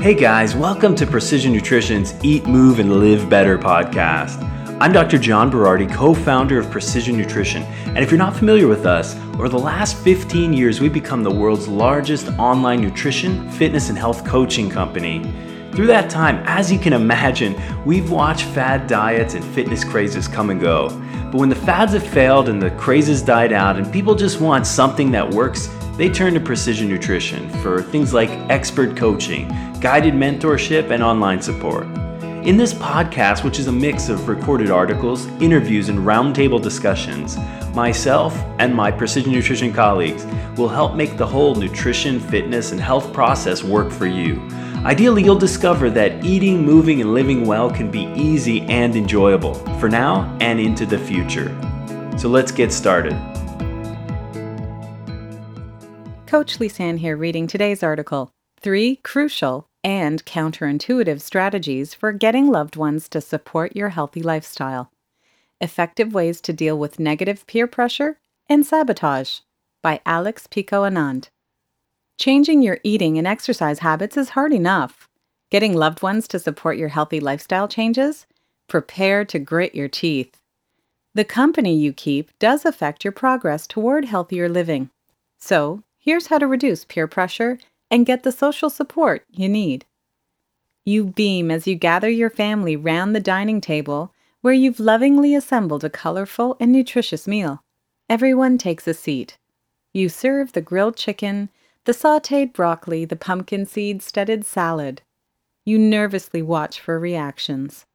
Hey guys, welcome to Precision Nutrition's Eat, Move, and Live Better podcast. I'm Dr. John Berardi, co founder of Precision Nutrition. And if you're not familiar with us, over the last 15 years, we've become the world's largest online nutrition, fitness, and health coaching company. Through that time, as you can imagine, we've watched fad diets and fitness crazes come and go. But when the fads have failed and the crazes died out and people just want something that works, they turn to Precision Nutrition for things like expert coaching, guided mentorship, and online support. In this podcast, which is a mix of recorded articles, interviews, and roundtable discussions, myself and my Precision Nutrition colleagues will help make the whole nutrition, fitness, and health process work for you. Ideally, you'll discover that eating, moving, and living well can be easy and enjoyable for now and into the future. So let's get started. Coach Lisanne here reading today's article Three Crucial and Counterintuitive Strategies for Getting Loved Ones to Support Your Healthy Lifestyle Effective Ways to Deal with Negative Peer Pressure and Sabotage by Alex Picot-Annand. Changing your eating and exercise habits is hard enough. Getting loved ones to support your healthy lifestyle changes? Prepare to grit your teeth. The company you keep does affect your progress toward healthier living. So, here's how to reduce peer pressure and get the social support you need. You beam as you gather your family round the dining table where you've lovingly assembled a colorful and nutritious meal. Everyone takes a seat. You serve the grilled chicken, the sauteed broccoli, the pumpkin seed studded salad. You nervously watch for reactions.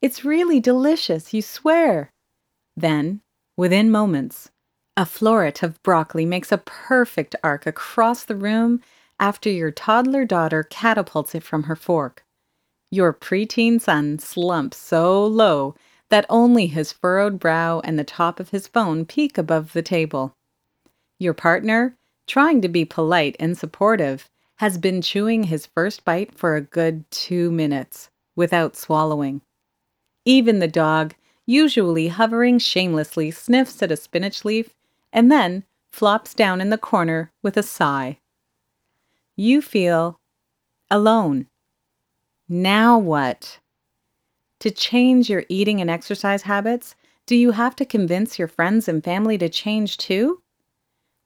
It's really delicious, you swear. Then, within moments, a floret of broccoli makes a perfect arc across the room after your toddler daughter catapults it from her fork. Your preteen son slumps so low that only his furrowed brow and the top of his phone peek above the table. Your partner trying to be polite and supportive, has been chewing his first bite for a good two minutes without swallowing. Even the dog, usually hovering shamelessly, sniffs at a spinach leaf and then flops down in the corner with a sigh. You feel alone. Now what? To change your eating and exercise habits, do you have to convince your friends and family to change too?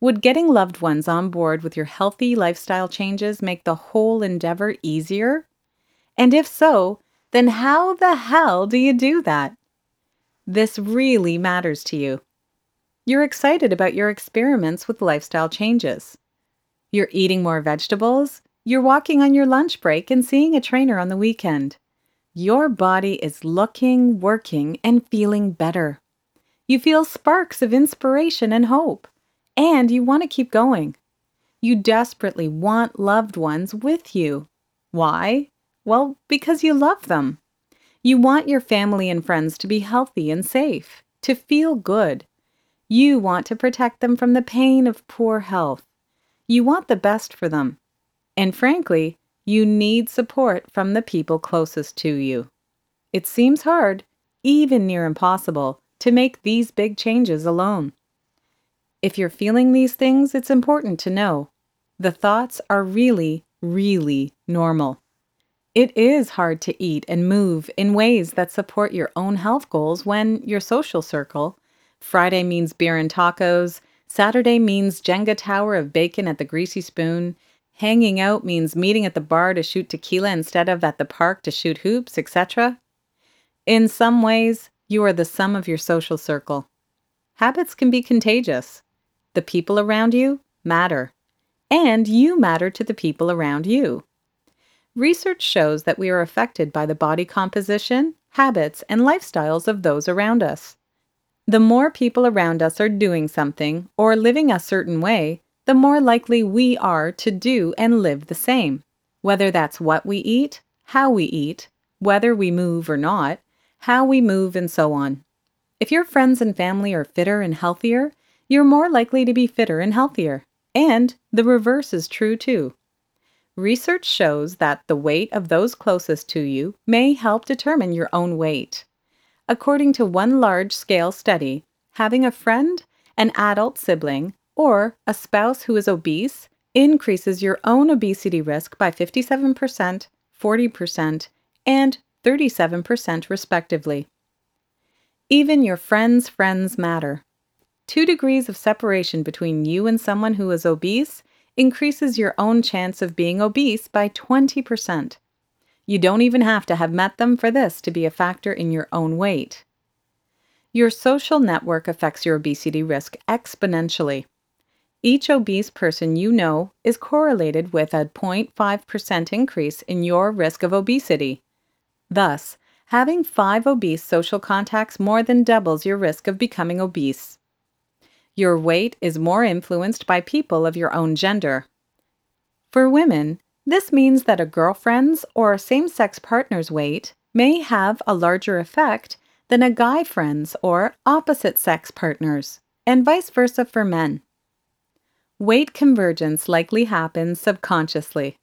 Would getting loved ones on board with your healthy lifestyle changes make the whole endeavor easier? And if so, then how the hell do you do that? This really matters to you. You're excited about your experiments with lifestyle changes. You're eating more vegetables. You're walking on your lunch break and seeing a trainer on the weekend. Your body is looking, working, and feeling better. You feel sparks of inspiration and hope and you want to keep going. You desperately want loved ones with you. Why? Well, because you love them. You want your family and friends to be healthy and safe, to feel good. You want to protect them from the pain of poor health. You want the best for them. And frankly, you need support from the people closest to you. It seems hard, even near impossible, to make these big changes alone. If you're feeling these things, it's important to know the thoughts are really, really normal. It is hard to eat and move in ways that support your own health goals when your social circle, Friday means beer and tacos, Saturday means Jenga tower of bacon at the greasy spoon, hanging out means meeting at the bar to shoot tequila instead of at the park to shoot hoops, etc. In some ways, you are the sum of your social circle. Habits can be contagious. The people around you matter, and you matter to the people around you. Research shows that we are affected by the body composition, habits, and lifestyles of those around us. The more people around us are doing something or living a certain way, the more likely we are to do and live the same, whether that's what we eat, how we eat, whether we move or not, how we move, and so on. If your friends and family are fitter and healthier, you're more likely to be fitter and healthier. And the reverse is true too. Research shows that the weight of those closest to you may help determine your own weight. According to one large scale study, having a friend, an adult sibling, or a spouse who is obese increases your own obesity risk by 57% 40%, and 37%, respectively. Even your friends' friends matter. Two degrees of separation between you and someone who is obese increases your own chance of being obese by 20%. You don't even have to have met them for this to be a factor in your own weight. Your social network affects your obesity risk exponentially. Each obese person you know is correlated with a 0.5% increase in your risk of obesity. Thus, having five obese social contacts more than doubles your risk of becoming obese. Your weight is more influenced by people of your own gender. For women, this means that a girlfriend's or same sex partner's weight may have a larger effect than a guy friend's or opposite sex partner's, and vice versa for men. Weight convergence likely happens subconsciously.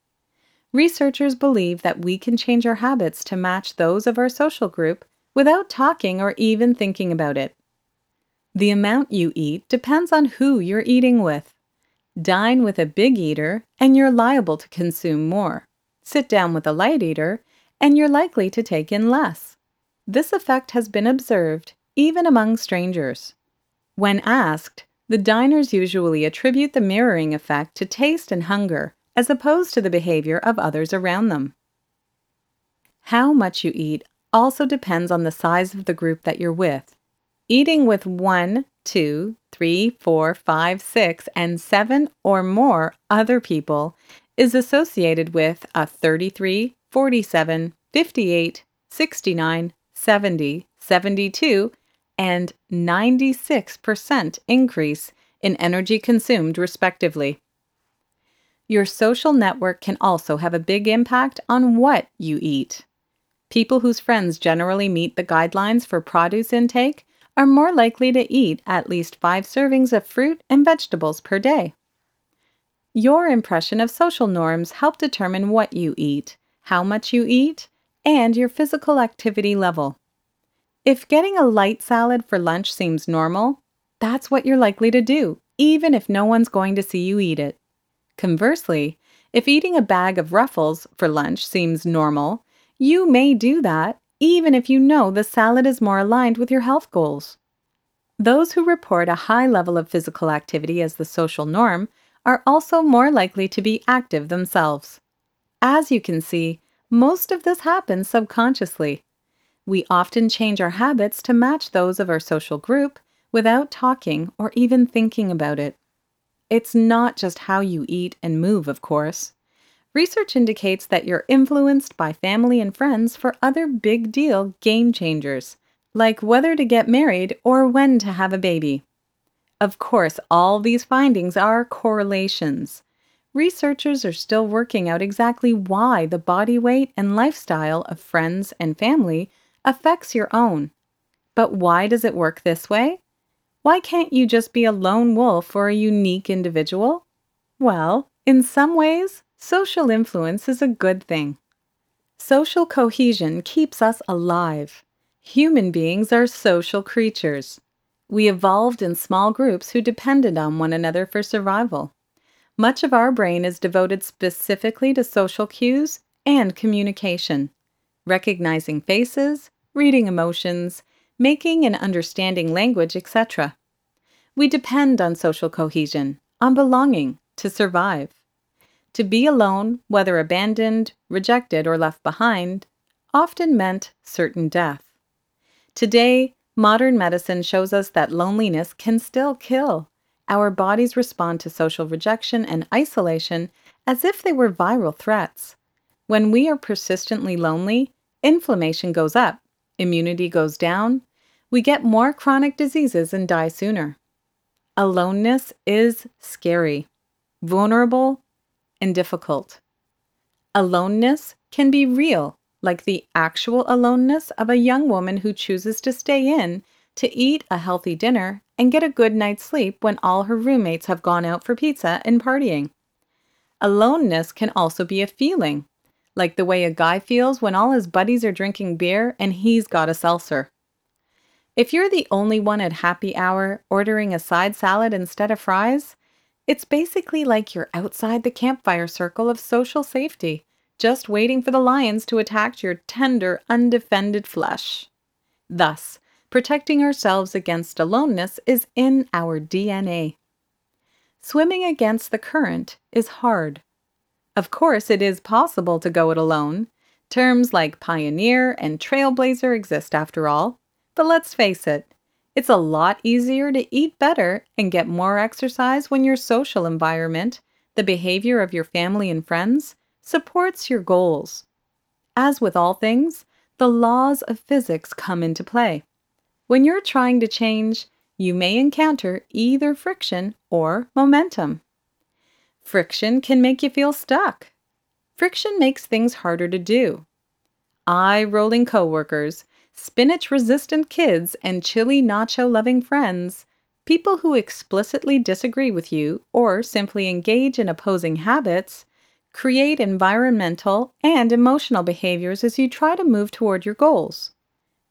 Researchers believe that we can change our habits to match those of our social group without talking or even thinking about it. The amount you eat depends on who you're eating with. Dine with a big eater, and you're liable to consume more. Sit down with a light eater, and you're likely to take in less. This effect has been observed even among strangers. When asked, the diners usually attribute the mirroring effect to taste and hunger, as opposed to the behavior of others around them. How much you eat also depends on the size of the group that you're with. Eating with one, two, three, four, five, six, and seven or more other people is associated with a 33, 47, 58, 69, 70, 72, and 96% increase in energy consumed, respectively. Your social network can also have a big impact on what you eat. People whose friends generally meet the guidelines for produce intake are more likely to eat at least five servings of fruit and vegetables per day. Your impression of social norms help determine what you eat, how much you eat, and your physical activity level. If getting a light salad for lunch seems normal, that's what you're likely to do, even if no one's going to see you eat it. Conversely, if eating a bag of ruffles for lunch seems normal, you may do that even if you know the salad is more aligned with your health goals. Those who report a high level of physical activity as the social norm are also more likely to be active themselves. As you can see, most of this happens subconsciously. We often change our habits to match those of our social group without talking or even thinking about it. It's not just how you eat and move, of course. Research indicates that you're influenced by family and friends for other big deal game changers, like whether to get married or when to have a baby. Of course, all these findings are correlations. Researchers are still working out exactly why the body weight and lifestyle of friends and family affects your own. But why does it work this way? Why can't you just be a lone wolf or a unique individual? Well, in some ways, Social influence is a good thing. Social cohesion keeps us alive. Human beings are social creatures. We evolved in small groups who depended on one another for survival. Much of our brain is devoted specifically to social cues and communication, recognizing faces, reading emotions, making and understanding language, etc. We depend on social cohesion, on belonging, to survive. To be alone, whether abandoned, rejected, or left behind, often meant certain death. Today, modern medicine shows us that loneliness can still kill. Our bodies respond to social rejection and isolation as if they were viral threats. When we are persistently lonely, inflammation goes up, immunity goes down, we get more chronic diseases and die sooner. Aloneness is scary, vulnerable, and difficult. Aloneness can be real, like the actual aloneness of a young woman who chooses to stay in to eat a healthy dinner and get a good night's sleep when all her roommates have gone out for pizza and partying. Aloneness can also be a feeling, like the way a guy feels when all his buddies are drinking beer and he's got a seltzer. If you're the only one at happy hour ordering a side salad instead of fries, it's basically like you're outside the campfire circle of social safety, just waiting for the lions to attack your tender, undefended flesh. Thus, protecting ourselves against aloneness is in our DNA. Swimming against the current is hard. Of course, it is possible to go it alone. Terms like pioneer and trailblazer exist after all. But let's face it, it's a lot easier to eat better and get more exercise when your social environment, the behavior of your family and friends, supports your goals. As with all things, the laws of physics come into play. When you're trying to change, you may encounter either friction or momentum. Friction can make you feel stuck. Friction makes things harder to do. Eye rolling coworkers, spinach resistant kids, and chili nacho loving friends, people who explicitly disagree with you or simply engage in opposing habits, create environmental and emotional behaviors as you try to move toward your goals.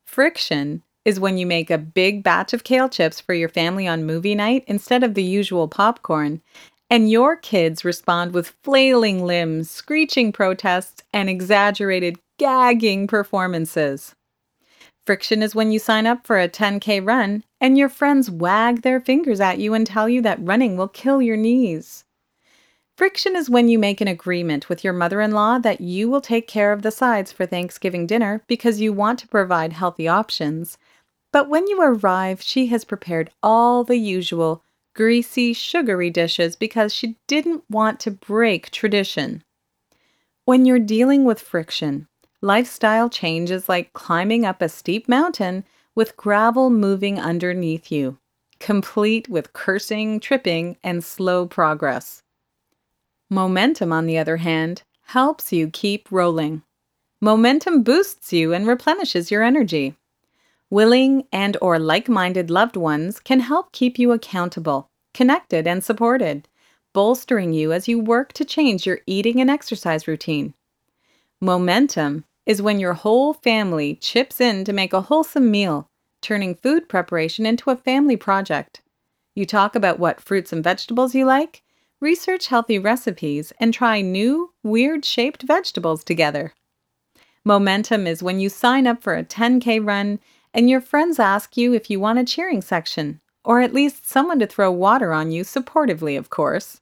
Friction is when you make a big batch of kale chips for your family on movie night instead of the usual popcorn, and your kids respond with flailing limbs, screeching protests, and exaggerated gagging performances. Friction is when you sign up for a 10K run and your friends wag their fingers at you and tell you that running will kill your knees. Friction is when you make an agreement with your mother in law that you will take care of the sides for Thanksgiving dinner because you want to provide healthy options. But when you arrive, she has prepared all the usual greasy, sugary dishes because she didn't want to break tradition. When you're dealing with friction, lifestyle change is like climbing up a steep mountain with gravel moving underneath you, complete with cursing, tripping, and slow progress. Momentum, on the other hand, helps you keep rolling. Momentum boosts you and replenishes your energy. Willing and or like-minded loved ones can help keep you accountable, connected and supported, bolstering you as you work to change your eating and exercise routine. Momentum is when your whole family chips in to make a wholesome meal, turning food preparation into a family project. You talk about what fruits and vegetables you like, research healthy recipes, and try new, weird shaped vegetables together. Momentum is when you sign up for a 10K run and your friends ask you if you want a cheering section, or at least someone to throw water on you, supportively, of course.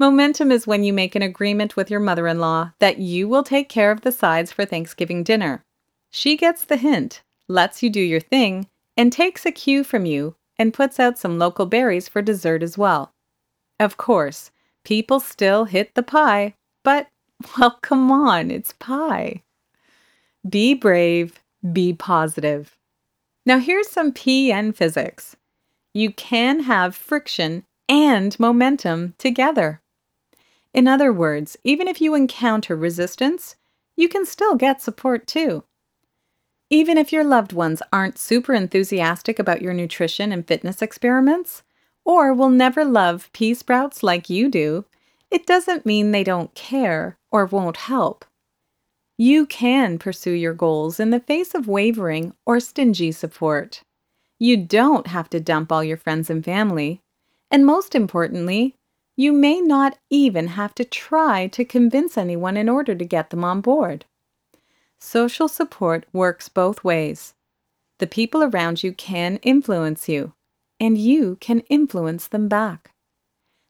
Momentum is when you make an agreement with your mother in law that you will take care of the sides for Thanksgiving dinner. She gets the hint, lets you do your thing, and takes a cue from you and puts out some local berries for dessert as well. Of course, people still hit the pie, but, well, come on, it's pie. Be brave, be positive. Now, here's some PN physics. You can have friction and momentum together. In other words, even if you encounter resistance, you can still get support too. Even if your loved ones aren't super enthusiastic about your nutrition and fitness experiments, or will never love pea sprouts like you do, it doesn't mean they don't care or won't help. You can pursue your goals in the face of wavering or stingy support. You don't have to dump all your friends and family. And most importantly, you may not even have to try to convince anyone in order to get them on board. Social support works both ways. The people around you can influence you, and you can influence them back.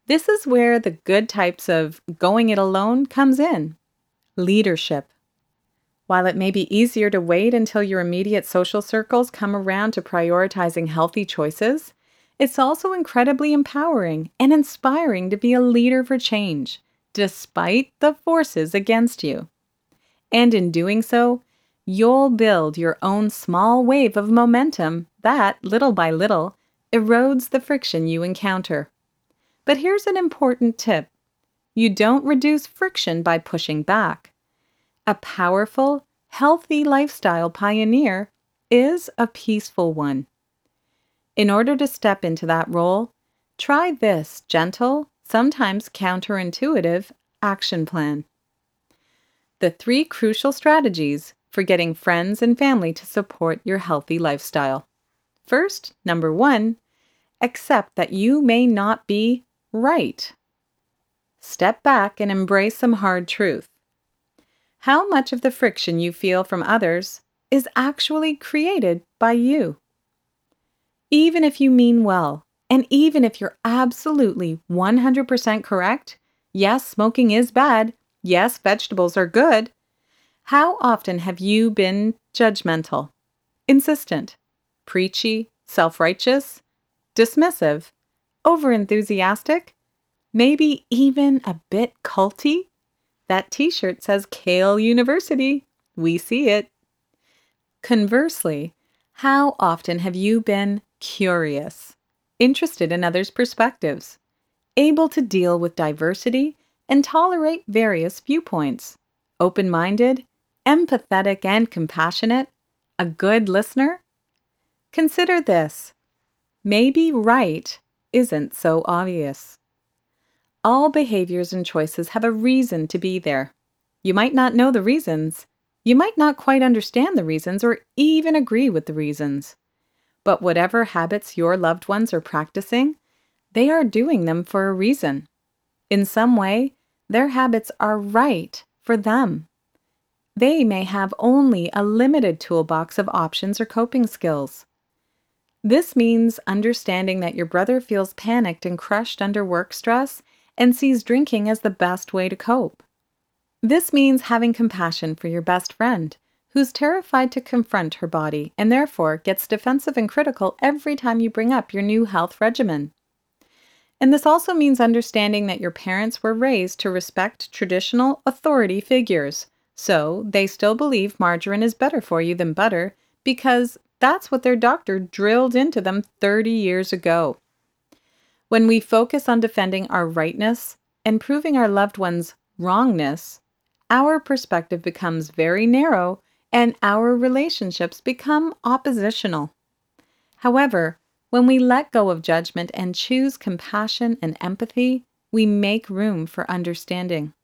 This is where the good types of going it alone comes in leadership. While it may be easier to wait until your immediate social circles come around to prioritizing healthy choices, it's also incredibly empowering and inspiring to be a leader for change, despite the forces against you. And in doing so, you'll build your own small wave of momentum that, little by little, erodes the friction you encounter. But here's an important tip you don't reduce friction by pushing back. A powerful, healthy lifestyle pioneer is a peaceful one. In order to step into that role, try this gentle, sometimes counterintuitive action plan. The three crucial strategies for getting friends and family to support your healthy lifestyle. First, number one, accept that you may not be right. Step back and embrace some hard truth. how much of the friction you feel from others is actually created by you. Even if you mean well, and even if you're absolutely 100% correct, yes, smoking is bad, yes, vegetables are good, how often have you been judgmental, insistent, preachy, self righteous, dismissive, overenthusiastic, maybe even a bit culty? That t shirt says Kale University. We see it. Conversely, how often have you been curious, interested in others' perspectives, able to deal with diversity and tolerate various viewpoints, open minded, empathetic, and compassionate, a good listener? Consider this maybe right isn't so obvious. All behaviors and choices have a reason to be there. You might not know the reasons, you might not quite understand the reasons or even agree with the reasons. But whatever habits your loved ones are practicing, they are doing them for a reason. In some way, their habits are right for them. They may have only a limited toolbox of options or coping skills. This means understanding that your brother feels panicked and crushed under work stress and sees drinking as the best way to cope. This means having compassion for your best friend, who's terrified to confront her body and therefore gets defensive and critical every time you bring up your new health regimen. And this also means understanding that your parents were raised to respect traditional authority figures, so they still believe margarine is better for you than butter because that's what their doctor drilled into them 30 years ago. When we focus on defending our rightness and proving our loved ones' wrongness, our perspective becomes very narrow and our relationships become oppositional. However, when we let go of judgment and choose compassion and empathy, we make room for understanding.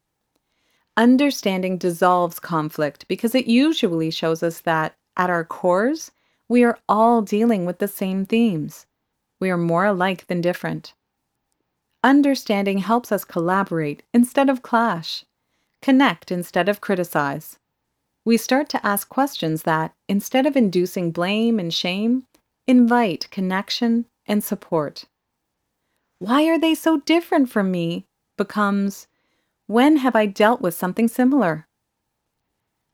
Understanding dissolves conflict because it usually shows us that, at our cores, we are all dealing with the same themes. We are more alike than different. Understanding helps us collaborate instead of clash, connect instead of criticize. We start to ask questions that, instead of inducing blame and shame, invite connection and support. Why are they so different from me? becomes, when have I dealt with something similar?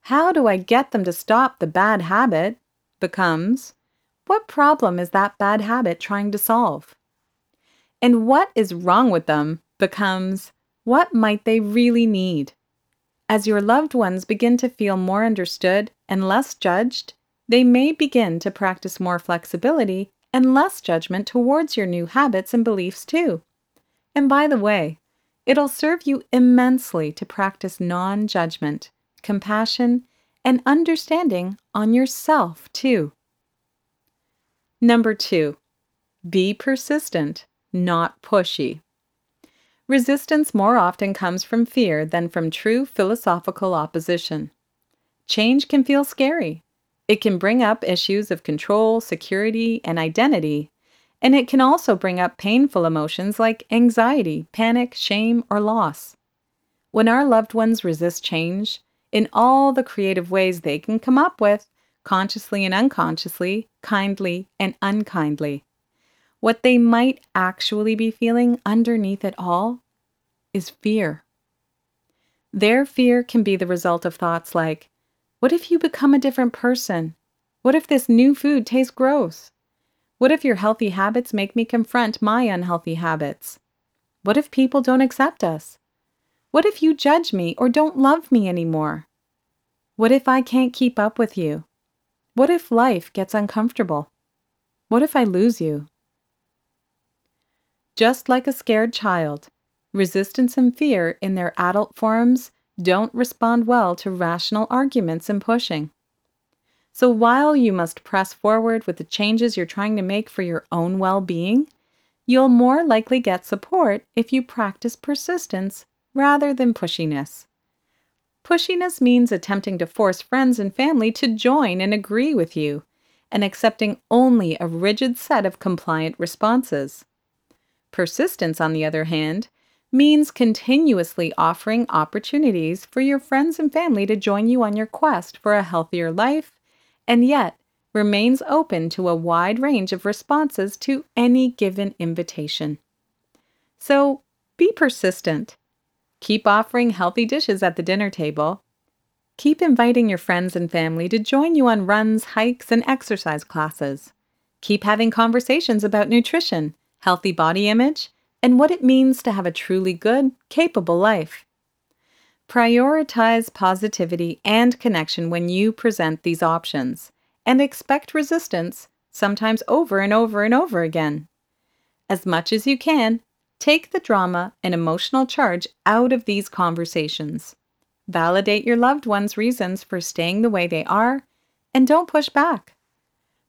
How do I get them to stop the bad habit? becomes, what problem is that bad habit trying to solve? And what is wrong with them becomes, what might they really need? As your loved ones begin to feel more understood and less judged, they may begin to practice more flexibility and less judgment towards your new habits and beliefs, too. And by the way, it'll serve you immensely to practice non judgment, compassion, and understanding on yourself, too. Number two, be persistent, not pushy. Resistance more often comes from fear than from true philosophical opposition. Change can feel scary. It can bring up issues of control, security, and identity, and it can also bring up painful emotions like anxiety, panic, shame, or loss. When our loved ones resist change, in all the creative ways they can come up with, consciously and unconsciously, kindly and unkindly. What they might actually be feeling underneath it all is fear. Their fear can be the result of thoughts like, What if you become a different person? What if this new food tastes gross? What if your healthy habits make me confront my unhealthy habits? What if people don't accept us? What if you judge me or don't love me anymore? What if I can't keep up with you? What if life gets uncomfortable? What if I lose you? Just like a scared child, resistance and fear in their adult forms don't respond well to rational arguments and pushing. So while you must press forward with the changes you're trying to make for your own well being, you'll more likely get support if you practice persistence rather than pushiness. Pushiness means attempting to force friends and family to join and agree with you, and accepting only a rigid set of compliant responses. Persistence, on the other hand, means continuously offering opportunities for your friends and family to join you on your quest for a healthier life, and yet remains open to a wide range of responses to any given invitation. So be persistent. Keep offering healthy dishes at the dinner table. Keep inviting your friends and family to join you on runs, hikes, and exercise classes. Keep having conversations about nutrition, healthy body image, and what it means to have a truly good, capable life. Prioritize positivity and connection when you present these options, and expect resistance, sometimes over and over and over again. As much as you can, take the drama and emotional charge out of these conversations. Validate your loved one's reasons for staying the way they are, and don't push back.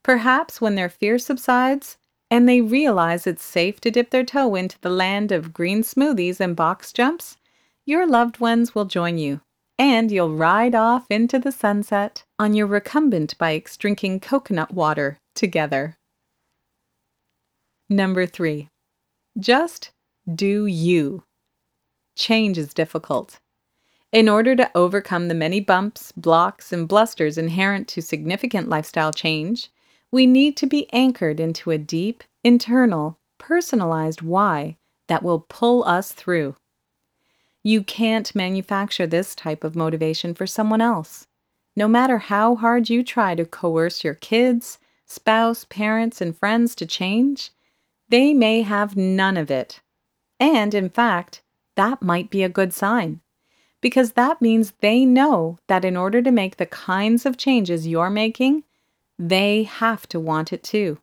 Perhaps when their fear subsides, and they realize it's safe to dip their toe into the land of green smoothies and box jumps, your loved ones will join you, and you'll ride off into the sunset on your recumbent bikes drinking coconut water together. Number three, just do you. Change is difficult. In order to overcome the many bumps, blocks, and blusters inherent to significant lifestyle change, we need to be anchored into a deep, internal, personalized why that will pull us through. You can't manufacture this type of motivation for someone else. No matter how hard you try to coerce your kids, spouse, parents, and friends to change, they may have none of it. And in fact, that might be a good sign, because that means they know that in order to make the kinds of changes you're making, they have to want it too.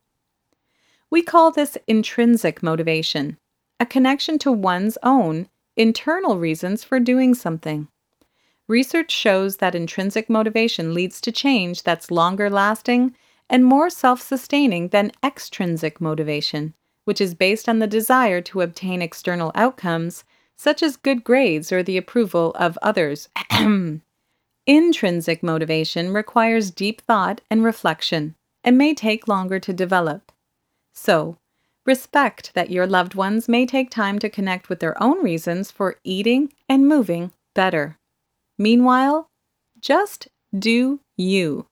We call this intrinsic motivation, a connection to one's own internal reasons for doing something. Research shows that intrinsic motivation leads to change that's longer lasting and more self sustaining than extrinsic motivation, which is based on the desire to obtain external outcomes, such as good grades or the approval of others. Intrinsic motivation requires deep thought and reflection and may take longer to develop. So, respect that your loved ones may take time to connect with their own reasons for eating and moving better. Meanwhile, just do you.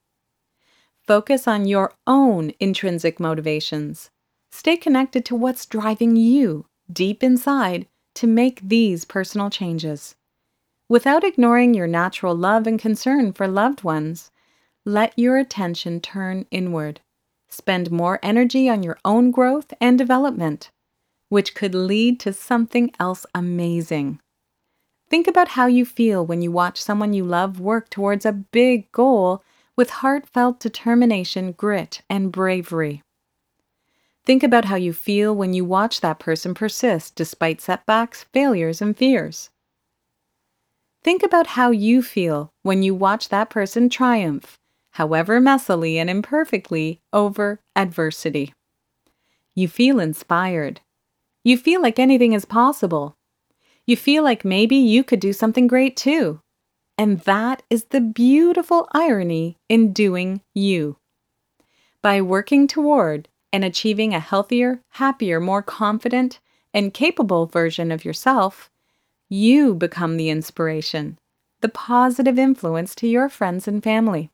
Focus on your own intrinsic motivations. Stay connected to what's driving you deep inside to make these personal changes. Without ignoring your natural love and concern for loved ones, let your attention turn inward. Spend more energy on your own growth and development, which could lead to something else amazing. Think about how you feel when you watch someone you love work towards a big goal with heartfelt determination, grit, and bravery. Think about how you feel when you watch that person persist despite setbacks, failures, and fears. Think about how you feel when you watch that person triumph, however messily and imperfectly, over adversity. You feel inspired. You feel like anything is possible. You feel like maybe you could do something great too. And that is the beautiful irony in doing you. By working toward and achieving a healthier, happier, more confident, and capable version of yourself, you become the inspiration, the positive influence to your friends and family.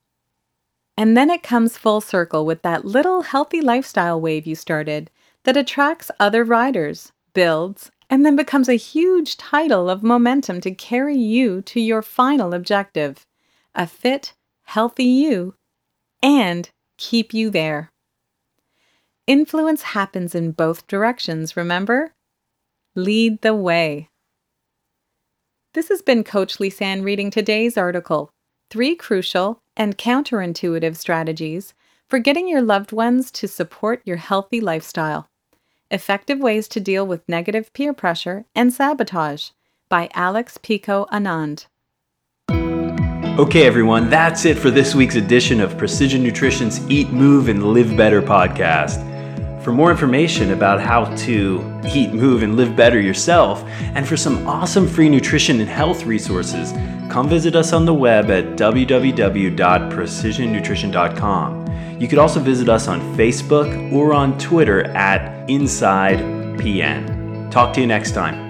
And then it comes full circle with that little healthy lifestyle wave you started that attracts other riders, builds, and then becomes a huge tidal of momentum to carry you to your final objective a fit, healthy you, and keep you there. Influence happens in both directions, remember? Lead the way. This has been Coach Lisanne reading today's article Three Crucial and Counterintuitive Strategies for Getting Your Loved Ones to Support Your Healthy Lifestyle Effective Ways to Deal with Negative Peer Pressure and Sabotage by Alex Picot-Annand. Okay, everyone, that's it for this week's edition of Precision Nutrition's Eat, Move, and Live Better podcast. For more information about how to eat, move, and live better yourself, and for some awesome free nutrition and health resources, come visit us on the web at www.precisionnutrition.com. You could also visit us on Facebook or on Twitter at InsidePN. Talk to you next time.